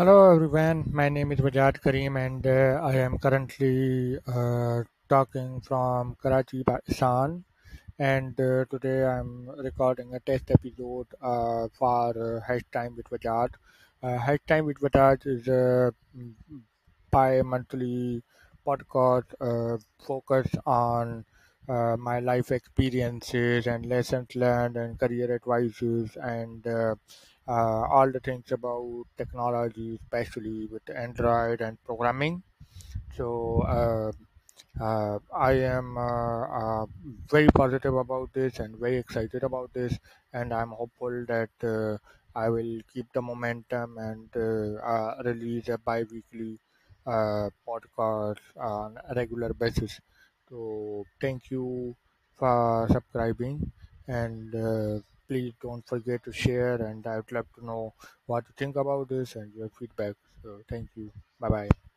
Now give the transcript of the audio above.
Hello everyone, my name is Wajad Kareem and uh, I am currently uh, talking from Karachi, Pakistan. And uh, today I'm recording a test episode uh, for uh, Hash Time with Wajad. Uh, Hash Time with Wajad is a bi monthly podcast focused on uh, my life experiences and lessons learned and career advices and uh, uh, all the things about technology, especially with Android and programming. So uh, uh, I am very positive about this and very excited about this, and I'm hopeful that I will keep the momentum and release a bi-weekly podcast on a regular basis. So thank you for subscribing, and uh, please don't forget to share. And I would love to know what you think about this and your feedback. So thank you. Bye bye.